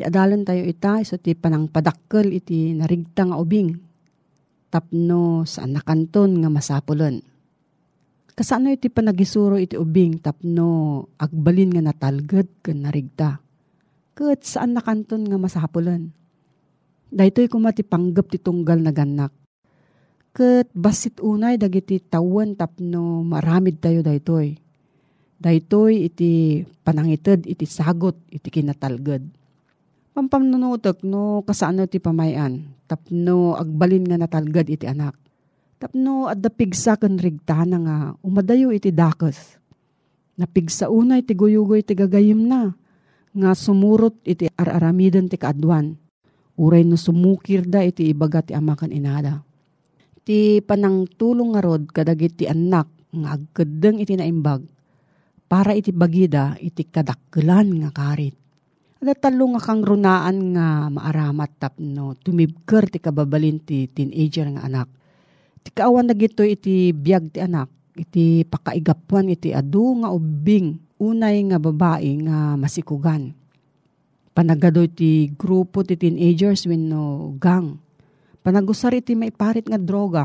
Ti adalan tayo ita iso ti panang padakkel iti narigta nga ubing tapno sa nakanton nga masapulen. Kasano iti panagisuro iti ubing tapno agbalin nga natalged ken narigta. Ket saan nakanton nga masapulen. Daytoy kumati panggap ti tunggal na ganak Ket basit unay dagiti tawen tapno maramid tayo daytoy. Daytoy iti panangited iti sagot iti kinatalged. Pampamnunutok no kasano ti pamayan tapno agbalin nga natalged iti anak. Tapno adda pigsa ken rigtana nga umadayo iti dakes. Napigsa unay ti guyugoy ti gagayim na nga sumurot iti araramiden ti kaadwan. Uray no sumukir da iti ibaga ti amakan inada ti panang tulong nga rod kadagit ti anak nga agkedeng iti naimbag para iti bagida iti kadakkelan nga karit. Ada talo nga kang runaan nga maaramat tapno tumibker ti kababalin ti teenager nga anak. Ti kaawan na gito iti biyag ti anak iti pakaigapuan iti adu nga ubing unay nga babae nga masikugan. Panagado ti grupo ti teenagers wenno gang Panagusar iti maiparit nga droga.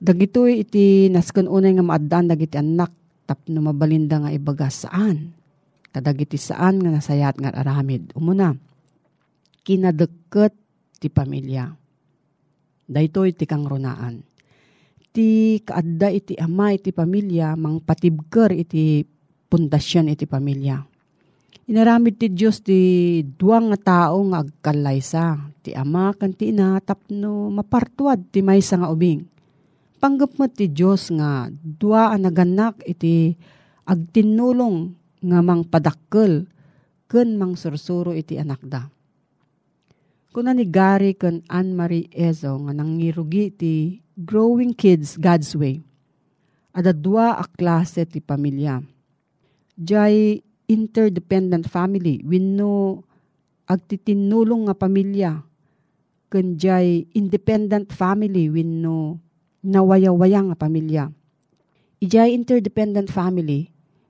Dagitoy iti nasken unay nga maaddan dagiti anak tapno mabalinda nga ibaga saan. Kadagiti saan nga nasayat nga aramid. Umuna, kinadeket ti pamilya. Daytoy ti kang runaan. Ti kaadda iti ama iti pamilya mang patibker iti pundasyon iti pamilya Inaramid ti Diyos ti duwang nga tao nga agkalaysa. Ti ama kan ti ina tapno mapartuad ti maysa nga ubing. Panggap mo ti Diyos nga duwa naganak iti agtinulong nga mang padakkel ken mang sursuro iti anak da. Kuna ni Gary ken Anne-Marie Ezo nga nangirugi ti Growing Kids God's Way. Ada dua a klase ti pamilya. Jay interdependent family wenno agtitinulong nga pamilya kenjay independent family wenno nawaya-waya nga pamilya. Ijay interdependent family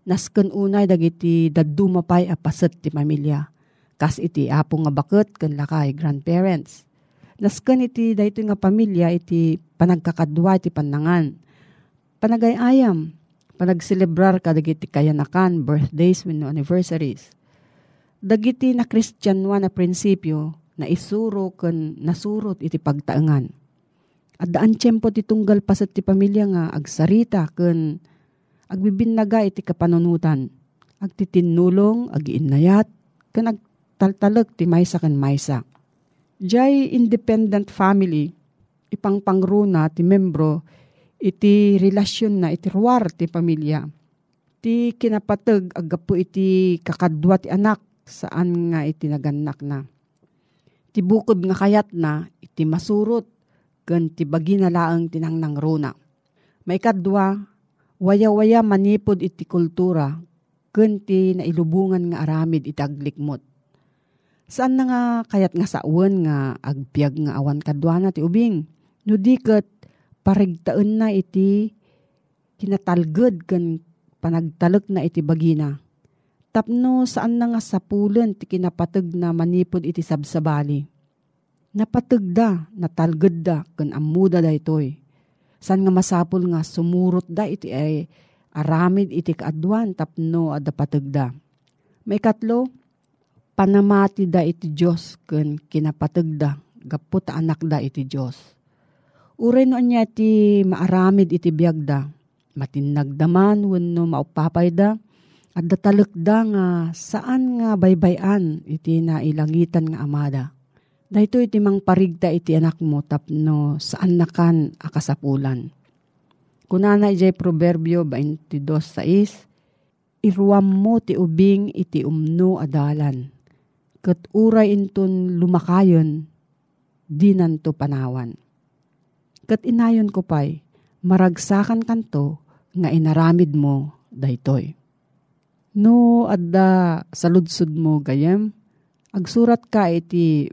nasken unay dagiti daddu mapay a paset ti pamilya. Kas iti apo nga baket ken lakay grandparents. Nasken iti daytoy nga pamilya iti panagkakadwa iti panangan. Panagayayam panagselebrar ka dagiti kayanakan, birthdays, wenno anniversaries. Dagiti na kristyanwa na prinsipyo na isuro ken nasurot iti pagtaengan. At daan tiyempo ti tunggal pasat ti pamilya nga agsarita ken agbibinnaga iti kapanunutan. Agtitinulong, agiinayat, ken agtaltalag ti maysa ken maysa. Jay independent family, ipangpangruna ti membro iti relasyon na iti ruwar ti pamilya. Ti kinapateg agapu iti kakadwa ti anak saan nga iti naganak na. Ti bukod nga kayat na iti masurot ken ti bagi na laang tinangnang runa. May kadwa, waya-waya manipod iti kultura ken ti nailubungan nga aramid iti aglikmot. Saan na nga kayat nga sauen nga agbyag nga awan kadwa na ti ubing? No diket parigtaen na iti kinatalged ken panagtalek na iti bagina. Tapno saan na nga sapulen ti kinapateg na manipod iti sabsabali. Napateg da, natalged da, ken amuda da itoy. San nga masapul nga sumurot da iti ay aramid iti kaadwan tapno adda pateg da. May katlo, panamati da iti Diyos ken kinapateg da, gapot anak da iti Diyos Uray no anya ti maaramid iti biyagda. Matinagdaman wenno maupapay da. At datalek da nga saan nga baybayan iti nailangitan nga amada. Dahito iti mang parigda iti anak mo tapno saan nakan akasapulan. Kunana ijay proverbio 22.6 Iruam mo ti ubing iti umno adalan. Kat uray inton lumakayon di nanto panawan. Kat inayon ko pa'y, maragsakan kanto nga inaramid mo daytoy. No, adda saludsud mo gayem, agsurat ka iti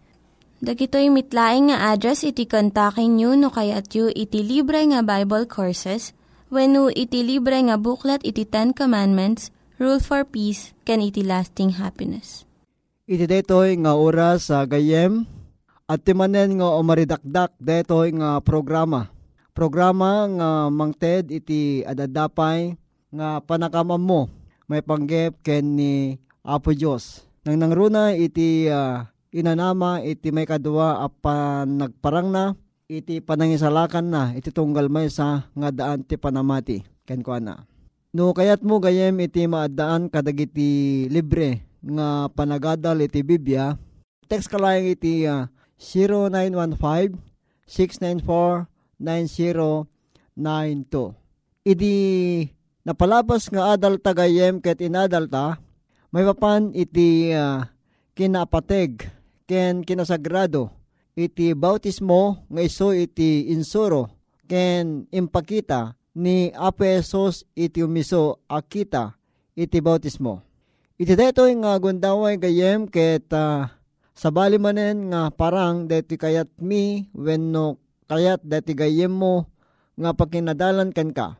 Dagitoy mitlaing nga address iti kontakin nyo no kayat yu iti libre nga Bible Courses when iti libre nga buklat iti Ten Commandments, Rule for Peace, can iti lasting happiness. Iti daytoy nga oras sa gayem at timanen nga umaridakdak daytoy nga programa. Programa nga mangted iti adadapay nga panakamam mo may panggep ken ni Apo Dios. Nang nangruna iti uh, inanama iti may kadua apan nagparang na iti panangisalakan na iti tunggal may sa nga daan ti panamati ken ko na. No kayat mo gayem iti maadaan kadagiti libre nga panagadal iti Biblia. Text ka lang iti uh, 0915 694 9092. Idi napalabas nga adal tagayem ket inadalta may papan iti uh, kinapateg ken kinasagrado iti bautismo nga iso iti insuro ken impakita ni Apesos iti umiso akita iti bautismo. Iti detoy nga gundaway gayem ket uh, sabali manen nga parang deti kayat mi wenno kayat deti gayem mo nga pakinadalan ken ka.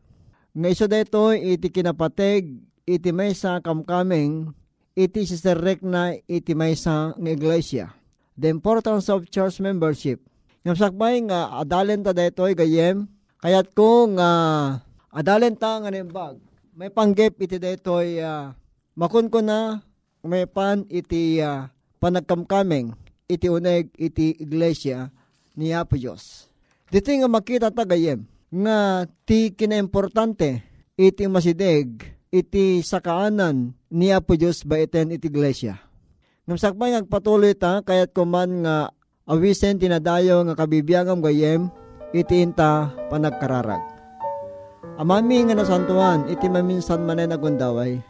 Nga iso detoy iti kinapateg iti maysa kamkameng iti siserek na iti maysa nga iglesia. The importance of church membership. Ngam sakbay nga adalen ta detoy gayem kayat ko nga adalen ta nga nimbag. May panggep iti detoy uh, makun ko na may pan iti uh, panagkamkameng iti uneg iti iglesia ni Apo Diyos. Dito nga makita ta gayem nga ti kinaimportante iti masideg iti sakaanan ni Apo Diyos ba iten iti iglesia. Ngam sakbay nagpatuloy ta kayat kuman nga awisen tinadayo nga kabibiyagam gayem iti inta panagkararag. Amami nga nasantuan iti maminsan manay nagundaway.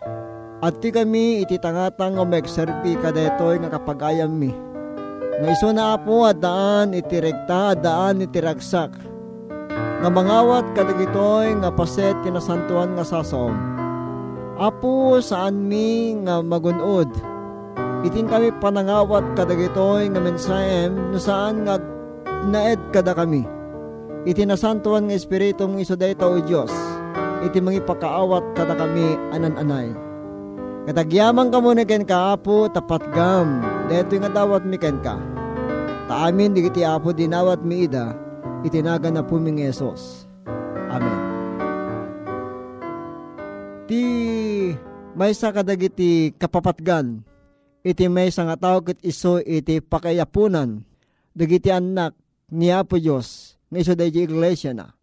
At ti kami iti tangatang nga megserpi kadetoy nga kapagayam mi. Nga iso na apo at daan iti rekta at daan iti ragsak. Nga mangawat kadagitoy nga paset tinasantuan nga sasom. Apo saan mi nga magunod. Itin kami panangawat kadagitoy nga mensayem no saan nga naed kada kami. Iti nasantuan nga espiritu mong iso dayta o Diyos. Iti mga pakaawat kada kami anan-anay. Katagyaman ka muna ken ka apo tapat gam. Dito nga dawat mi ken ka. Taamin di kiti apo dinawat mi ida. Itinaga na po mi Yesus. Amen. Ti may sa kadagiti kapapatgan. Iti may nga tao kit iso iti pakayapunan. Dagiti anak ni Apo Diyos. Nga iso da iglesia na.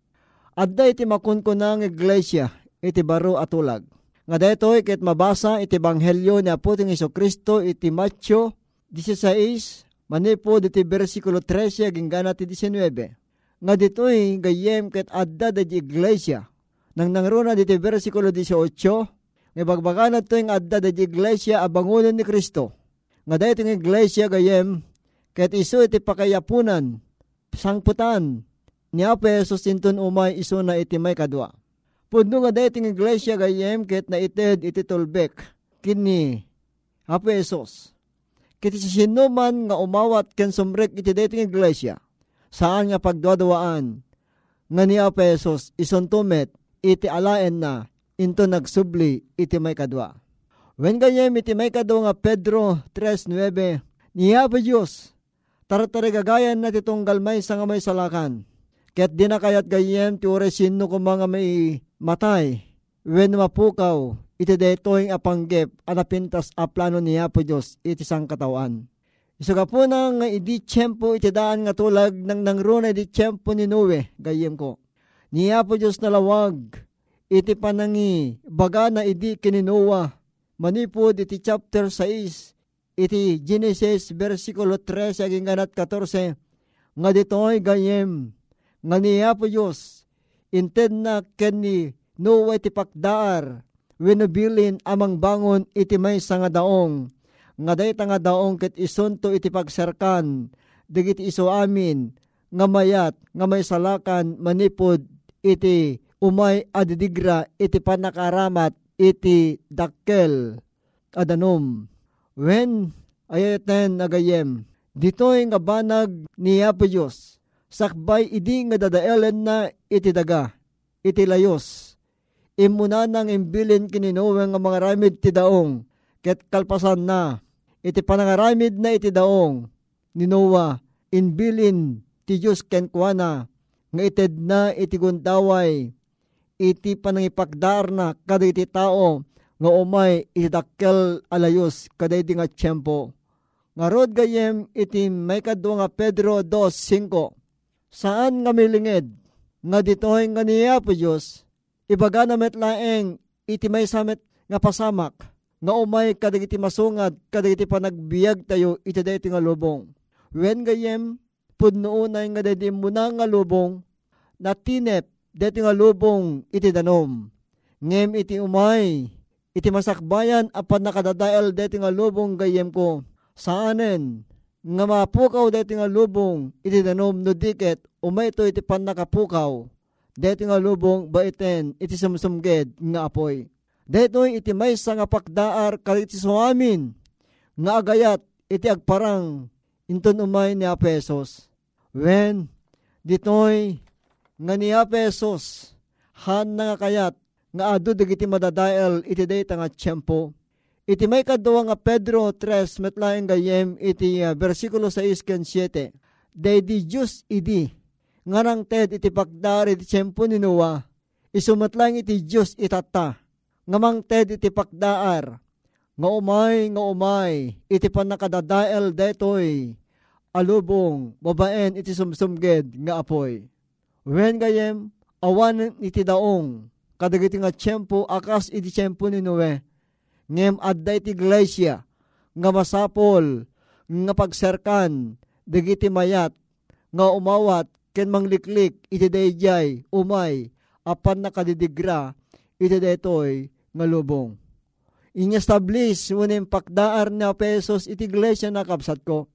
Adda iti makunko ng iglesia. Iti baro atulag nga detoy ket mabasa iti banghelyo ni Apo ting Kristo iti Matthew 16 manipo iti bersikulo 13 aging gana ti 19 nga ditoy gayem ket adda da iglesia nang nangruna diti bersikulo 18 nga bagbagan to yung adda da iglesia abangunan ni Kristo nga dayto ng iglesia gayem ket iso iti pakayapunan sangputan ni Apo Jesus inton umay iso na iti may kadwa Pudno nga dating iglesia gayem ket na ited iti tulbek kini Apo Esos. Kiti si sinuman nga umawat ken sumrek iti dating iglesia. Saan nga pagdwadawaan nga ni Apo Esos isontumet iti alaen na into nagsubli iti may kadwa. When gayem iti may kado nga Pedro 3.9, Niya pa Diyos, taratari gagayan na titong galmay sa nga may salakan. Ket di na kayat gayem ti ure sino ko mga may matay. When mapukaw, iti detoing apanggep, anapintas a plano niya po Diyos, iti sang katawan. Iso ka po nang idi tiyempo iti daan nga tulag ng nangruna idi tiyempo ni Noe, gayem ko. Niya po Diyos nalawag, iti panangi, baga na idi kininoa, manipod iti chapter 6, iti Genesis versikulo 13 aging ganat 14, nga dito'y gayem, nga niya po Diyos, inted na ken ni Noe iti pakdaar, winubilin amang bangon iti may nga daong, nga dayta nga daong ket isunto iti pagserkan, digiti iso amin, nga mayat, nga may salakan, manipod, iti umay adidigra, iti panakaramat, iti dakkel, adanom. When ayaten nagayem, dito'y nga banag ni Apo Diyos, sakbay idi nga dadaelen na iti daga, iti layos, imuna nang imbilin kininuwe nga mga ramid ti daong, ket kalpasan na, iti panangaramid na iti daong, ni Noah, inbilin ti Diyos ken kuana, nga ited na iti gundaway, iti panangipagdar na kada iti tao, nga umay iti dakkel alayos kada iti nga tiyempo. Nga rod gayem iti may kadwa nga Pedro 2.5, saan nga milingid, nga dito'y nga niya po Diyos, ibaga na metlaeng iti may samet nga pasamak, nga umay kadagiti masungad, kadagiti panagbiag tayo, iti dati nga lubong. When gayem, pudnoon na nga dati muna nga lubong, na tinep, dati nga lubong, iti danom. Ngem iti umay, iti masakbayan, apan nakadadael dati nga lubong gayem ko, saanen, nga mapukaw dati nga lubong, iti danom no diket, umay ito iti pan nakapukaw, dati nga lubong, baiten, iti sumsumged, nga apoy. Detoy iti may nga pakdaar kaliti suamin nga agayat iti agparang inton umay ni Apesos. When ditoy nga ni Apesos han nga kayat nga adu dagiti madadael iti dayta nga tiyempo. Iti may kadwa nga Pedro 3 metlaeng gayem iti uh, versikulo 6 ken 7. Day di Diyos idi ngarang ted iti pagdar iti tiyempo ni Noah isumatlang iti Diyos itata ngamang ted iti pakdaar, nga umay, nga umay, iti panakadadael detoy, alubong, babaen iti sumsumged nga apoy. Wen gayem, awan iti daong, kadagiti nga tiyempo akas iti tiyempo ni Noe, ngem adda iti iglesia, nga masapol, nga pagserkan, dagiti mayat, nga umawat, ken mangliklik, iti dayjay, umay, apan nakadidigra, iti detoy, nga lubong. Inyestablish unim pakdaar na pesos iti iglesia na kapsat ko.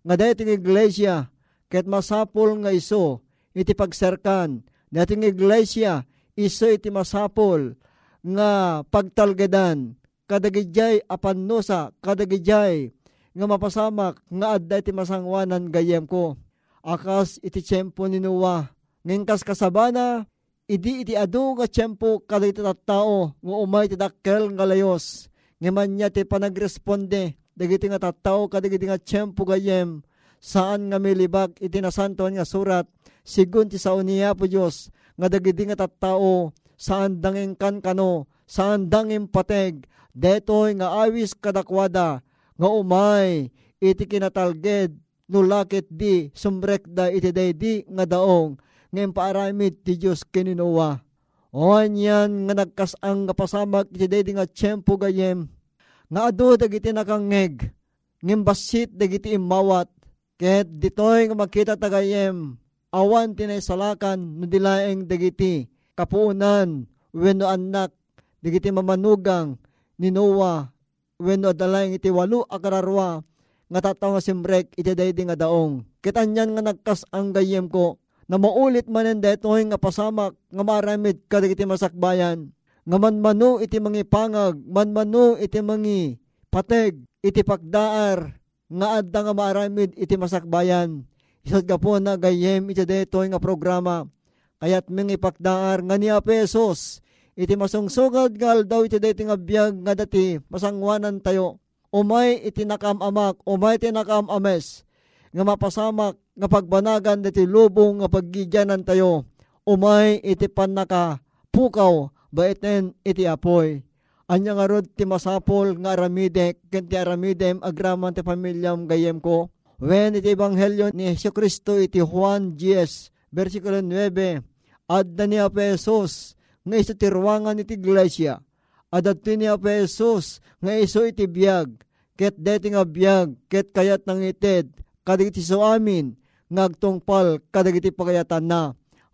Nga dating iglesia, ket masapol nga iso, iti pagserkan, dating iglesia, iso iti masapol, nga pagtalgedan, kadagijay apannosa, kadagijay, nga mapasamak, nga adda iti masangwanan gayem ko. Akas iti tiyempo ni Noah, ngengkas kasabana, idi iti adu nga tiyempo kada iti tattao nga umay ti dakkel nga layos. Nga man niya ti panagresponde dagiti nga tattao kada iti nga tiyempo gayem saan nga milibag iti nasantuan nga surat sigun ti sao niya po Diyos nga dagiti nga tattao saan dangeng kan kano saan dangeng pateg detoy nga awis kadakwada nga umay iti kinatalged nulakit di sumrekda iti daydi nga daong ngayon paaramid ti Diyos kininowa. O yan nga nagkasang nga pasamak iti daydi nga tiyempo gayem. Nga adu dagiti nakangeg. Ngem basit dagiti imawat. Ket ditoy nga makita tagayem. Awan tinay salakan no dilaeng dagiti kapuunan wenno anak dagiti mamanugang ni Noah wenno adalayng iti walu akararwa nga tataw nga simrek iti daydi nga daong. Kitanyan nga nagkas ang gayem ko na maulit manen detoy nga pasamak nga maramid kadagiti masakbayan nga manmano iti mangi pangag manmano iti mangi pateg iti pagdaar nga adda nga maramid iti masakbayan isat ka po na gayem iti detoy nga programa kayat mingi pagdaar nga ni pesos iti masungsugad gal daw iti dati nga biyag nga dati masangwanan tayo. Umay iti nakamamak, umay iti nakamames, nga mapasamak, nga pagbanagan dati lubong nga paggidyanan tayo. Umay iti panaka, pukaw, baiten iti apoy. Anya nga rod ti masapol nga aramidek, ken ti agraman ti pamilyam gayem ko. When iti ebanghelyo ni Yesu Kristo iti Juan 10, versikulo 9, Adda ni Apesos, nga iso ti ruangan iti iglesia. Adat ni Apesos, nga iso iti biyag, ket deti nga biyag, ket kayat nang ited, kadagiti so amin, ngagtungpal kadagiti pagayatan na.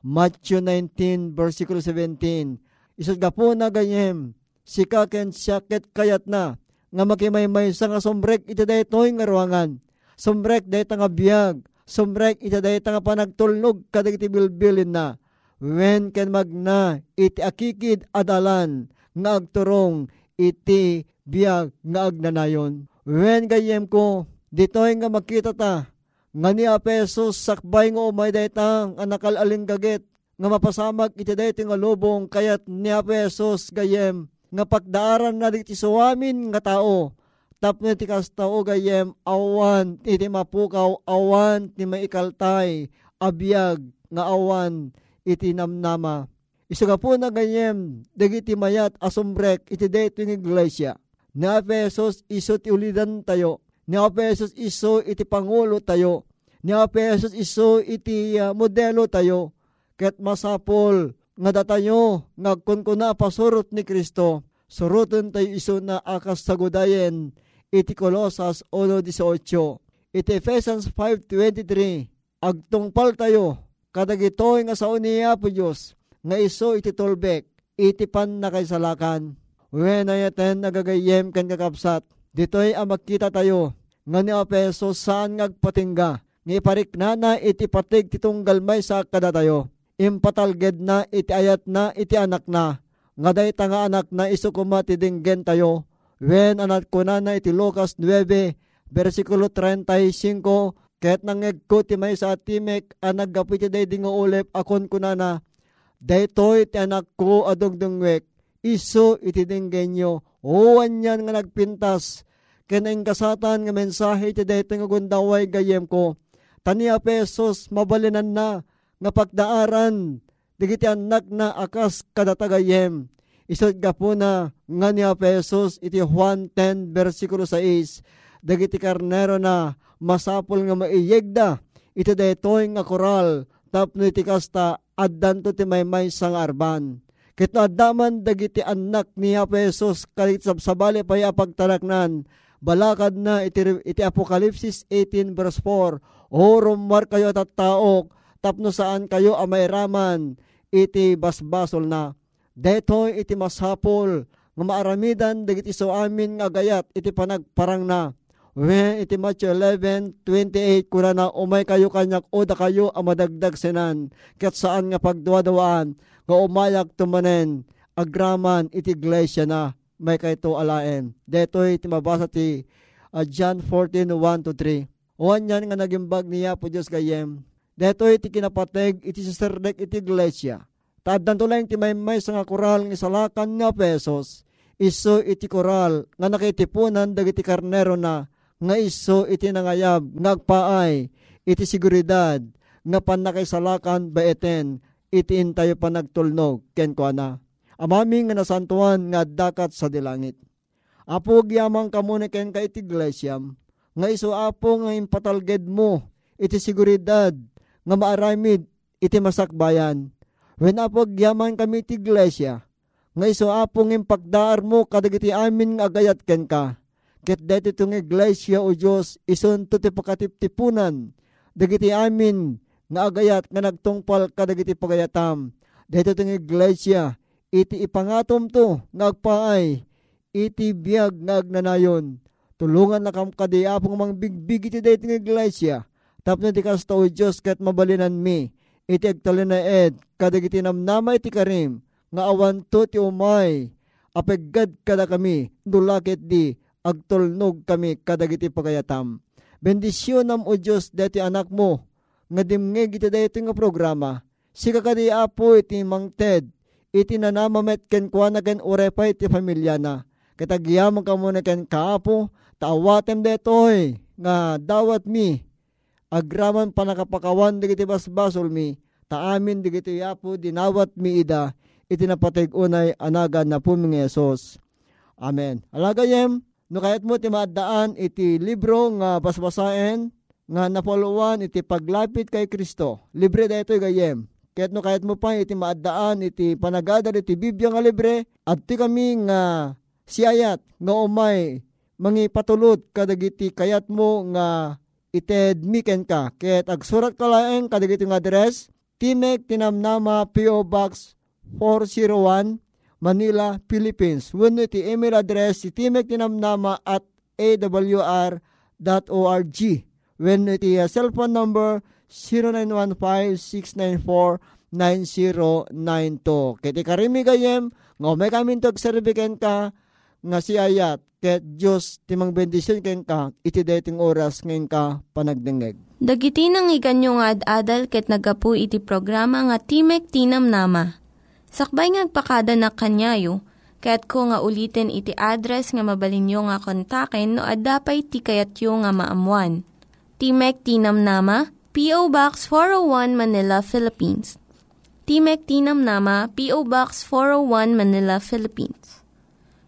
Matthew 19, versikulo 17. Isot ga po na ganyem, sika ken siyaket kayat na, nga makimaymay sa nga sombrek iti daytoy nga ruangan. Sombrek dayta nga biyag, sombrek iti dayta nga panagtulnog kadagiti bilbilin na. When ken magna iti akikid adalan nga agturong iti biyag nga agnanayon. When gayem ko, ditoy nga makita ta, nga ni Apesos sakbay nga umay daytang anakal alinggagit, nga mapasamag iti dayto nga lubong kayat ni Apesos gayem, nga pagdaaran na iti suwamin nga tao, tapno ti kastao gayem awan iti mapukaw awan ti maikaltay abiyag nga awan iti namnama. Isa po na gayem dagiti mayat asumbrek iti dayto ng iglesia. Ni Apesos iso ti ulidan tayo. Ni Apesos iso iti pangulo tayo. Ni Apesos iso iti uh, modelo tayo. Ket masapol nga datayo ngagkunkuna pasurot ni Kristo. Suruton tayo iso na akas sagudayen iti Colosas 1.18. Iti Ephesians 5.23. Agtungpal tayo kadagitoy nga sa uniya po Diyos nga iso iti tolbek iti pan na kay salakan. When ayaten nagagayem kan kakapsat, ditoy ang tayo nga ni Apeso saan ngagpatingga ni parikna na iti patig titong galmay sa kada tayo. Impatalged na iti ayat na iti anak na nga day nga anak na iso kumati dinggen tayo. When anak ko na na iti Lucas 9, versikulo 35, Ket nangegko ti may sa timek ang naggapit ti day dingo ulep akon kunana. Daytoy ti anak ko adugdungwek. Iso iti dinggenyo. Uwan yan nga nagpintas. Kanaing kasatan nga mensahe ti daytoy nga gundaway gayem ko. Tani pesos mabalinan na nga pagdaaran. Digiti anak na akas kadatagayem. Isod ka po na nga ni pesos iti Juan 10 versikulo 6. Dagiti karnero na masapol nga maiyegda iti daytoy nga koral tapno iti kasta addanto ti maymay sang arban. Kito addaman dagiti anak ni Apesos kalit sabsabali pa pagtaraknan balakad na iti, iti Apokalipsis 18 verse 4 O rumar kayo at taok tapno saan kayo amayraman iti basbasol na. Detoy iti masapol nga maaramidan dagiti so amin nga gayat iti panagparang na When iti Matthew 11:28 kuna na umay kayo kanyak oda kayo ang madagdag senan ket saan nga pagduwa-duwaan nga umayak tumanen agraman iti iglesia na may kayto alaen. Detoy iti mabasa ti uh, John 14:1 to 3. Uwan yan nga nagimbag niya po Diyos kayem. Detoy iti kinapateg iti siserdek iti iglesia. Taddan to lang iti may may sa nga koral nga salakan nga pesos. Iso iti koral nga nakitipunan dagiti karnero na nga iso iti nangayab nagpaay iti seguridad nga panakisalakan baeten iti intayo pa nagtulnog ken ko na amami nga nasantuan nga dakat sa dilangit apo gyamang kamuna ken ka iti iglesyam nga iso apo nga impatalged mo iti seguridad nga maaramid iti masakbayan when apo gyamang kami iti iglesia nga iso apo nga impagdaar mo kadagiti amin nga agayat ken ka Ket dati itong iglesia o Diyos, ison to ti pakatiptipunan, dagiti amin, nga agayat nga nagtungpal kadagiti pagayatam. Dati itong iglesia, iti ipangatom to, nga agpaay, iti biyag nga agnanayon. Tulungan na kam kadiyapong mang bigbig iti dati ng iglesia. Tapno ti kasta o Diyos kat mabalinan mi, iti agtali na ed, kadagiti namnama iti karim, nga awan to ti umay, apeggad kada kami, dulakit di, agtulnog kami kadagiti pagayatam. Bendisyon nam o Diyos dati anak mo, nga dimngeg iti dayto nga programa, sika kadi apo iti mangted, iti nanamamet ken kwa na ken urepay ti pamilya na. Kitagiyaman ka muna ken kaapo, taawatem detoy nga dawat mi agraman panakapakawan digiti basbasol mi taamin digiti yapo dinawat mi ida iti napateg unay anagan na puming Yesus. Amen. Alagayem, no kayat mo ti maadaan iti libro nga basbasaen nga napoluan iti paglapit kay Kristo. Libre da ito gayem. Kaya't no kayat mo pa iti maadaan iti panagadal iti Biblia nga libre at ti kami nga siyayat nga umay mangi patulot kadagiti kayat mo nga ited miken ka. Kaya't agsurat ka laeng kadagiti nga address Timek Tinamnama P.O. Box 401 Manila, Philippines. When iti email address si Timek Tinamnama at awr.org. When iti uh, cellphone number 0915-694-9092. Kiti karimi gayem, ngomay kami tog ka, nga si ayat, ket Diyos timang bendisyon ken ka, iti dating oras ngayon ka panagdengeg. Dagiti nang iganyo nga ad-adal ket nagapu iti programa nga Timek Tinam Nama. Sakbay ngagpakada na kanyayo, kaya't ko nga ulitin iti address nga mabalinyo nga kontaken no ad-dapay tikayatyo nga maamuan. Timek Tinam Nama, P.O. Box 401 Manila, Philippines. Timek Tinam Nama, P.O. Box 401 Manila, Philippines.